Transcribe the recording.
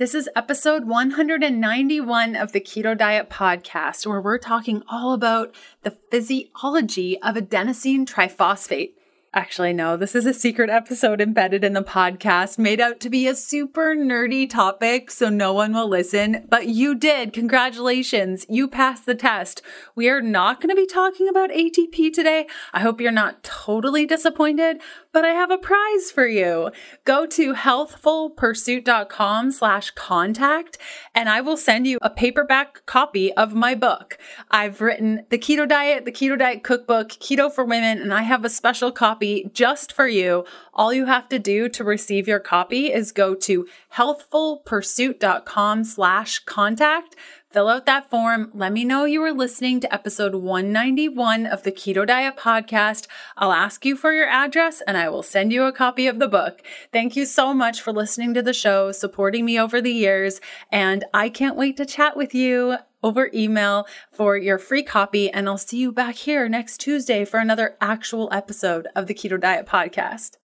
This is episode 191 of the Keto Diet Podcast, where we're talking all about the physiology of adenosine triphosphate. Actually, no, this is a secret episode embedded in the podcast made out to be a super nerdy topic, so no one will listen. But you did. Congratulations. You passed the test. We are not going to be talking about ATP today. I hope you're not totally disappointed, but I have a prize for you. Go to healthfulpursuit.com slash contact and I will send you a paperback copy of my book. I've written the keto diet, the keto diet cookbook, keto for women, and I have a special copy just for you. All you have to do to receive your copy is go to healthfulpursuit.com slash contact Fill out that form. Let me know you were listening to episode 191 of the Keto Diet Podcast. I'll ask you for your address and I will send you a copy of the book. Thank you so much for listening to the show, supporting me over the years, and I can't wait to chat with you over email for your free copy. And I'll see you back here next Tuesday for another actual episode of the Keto Diet Podcast.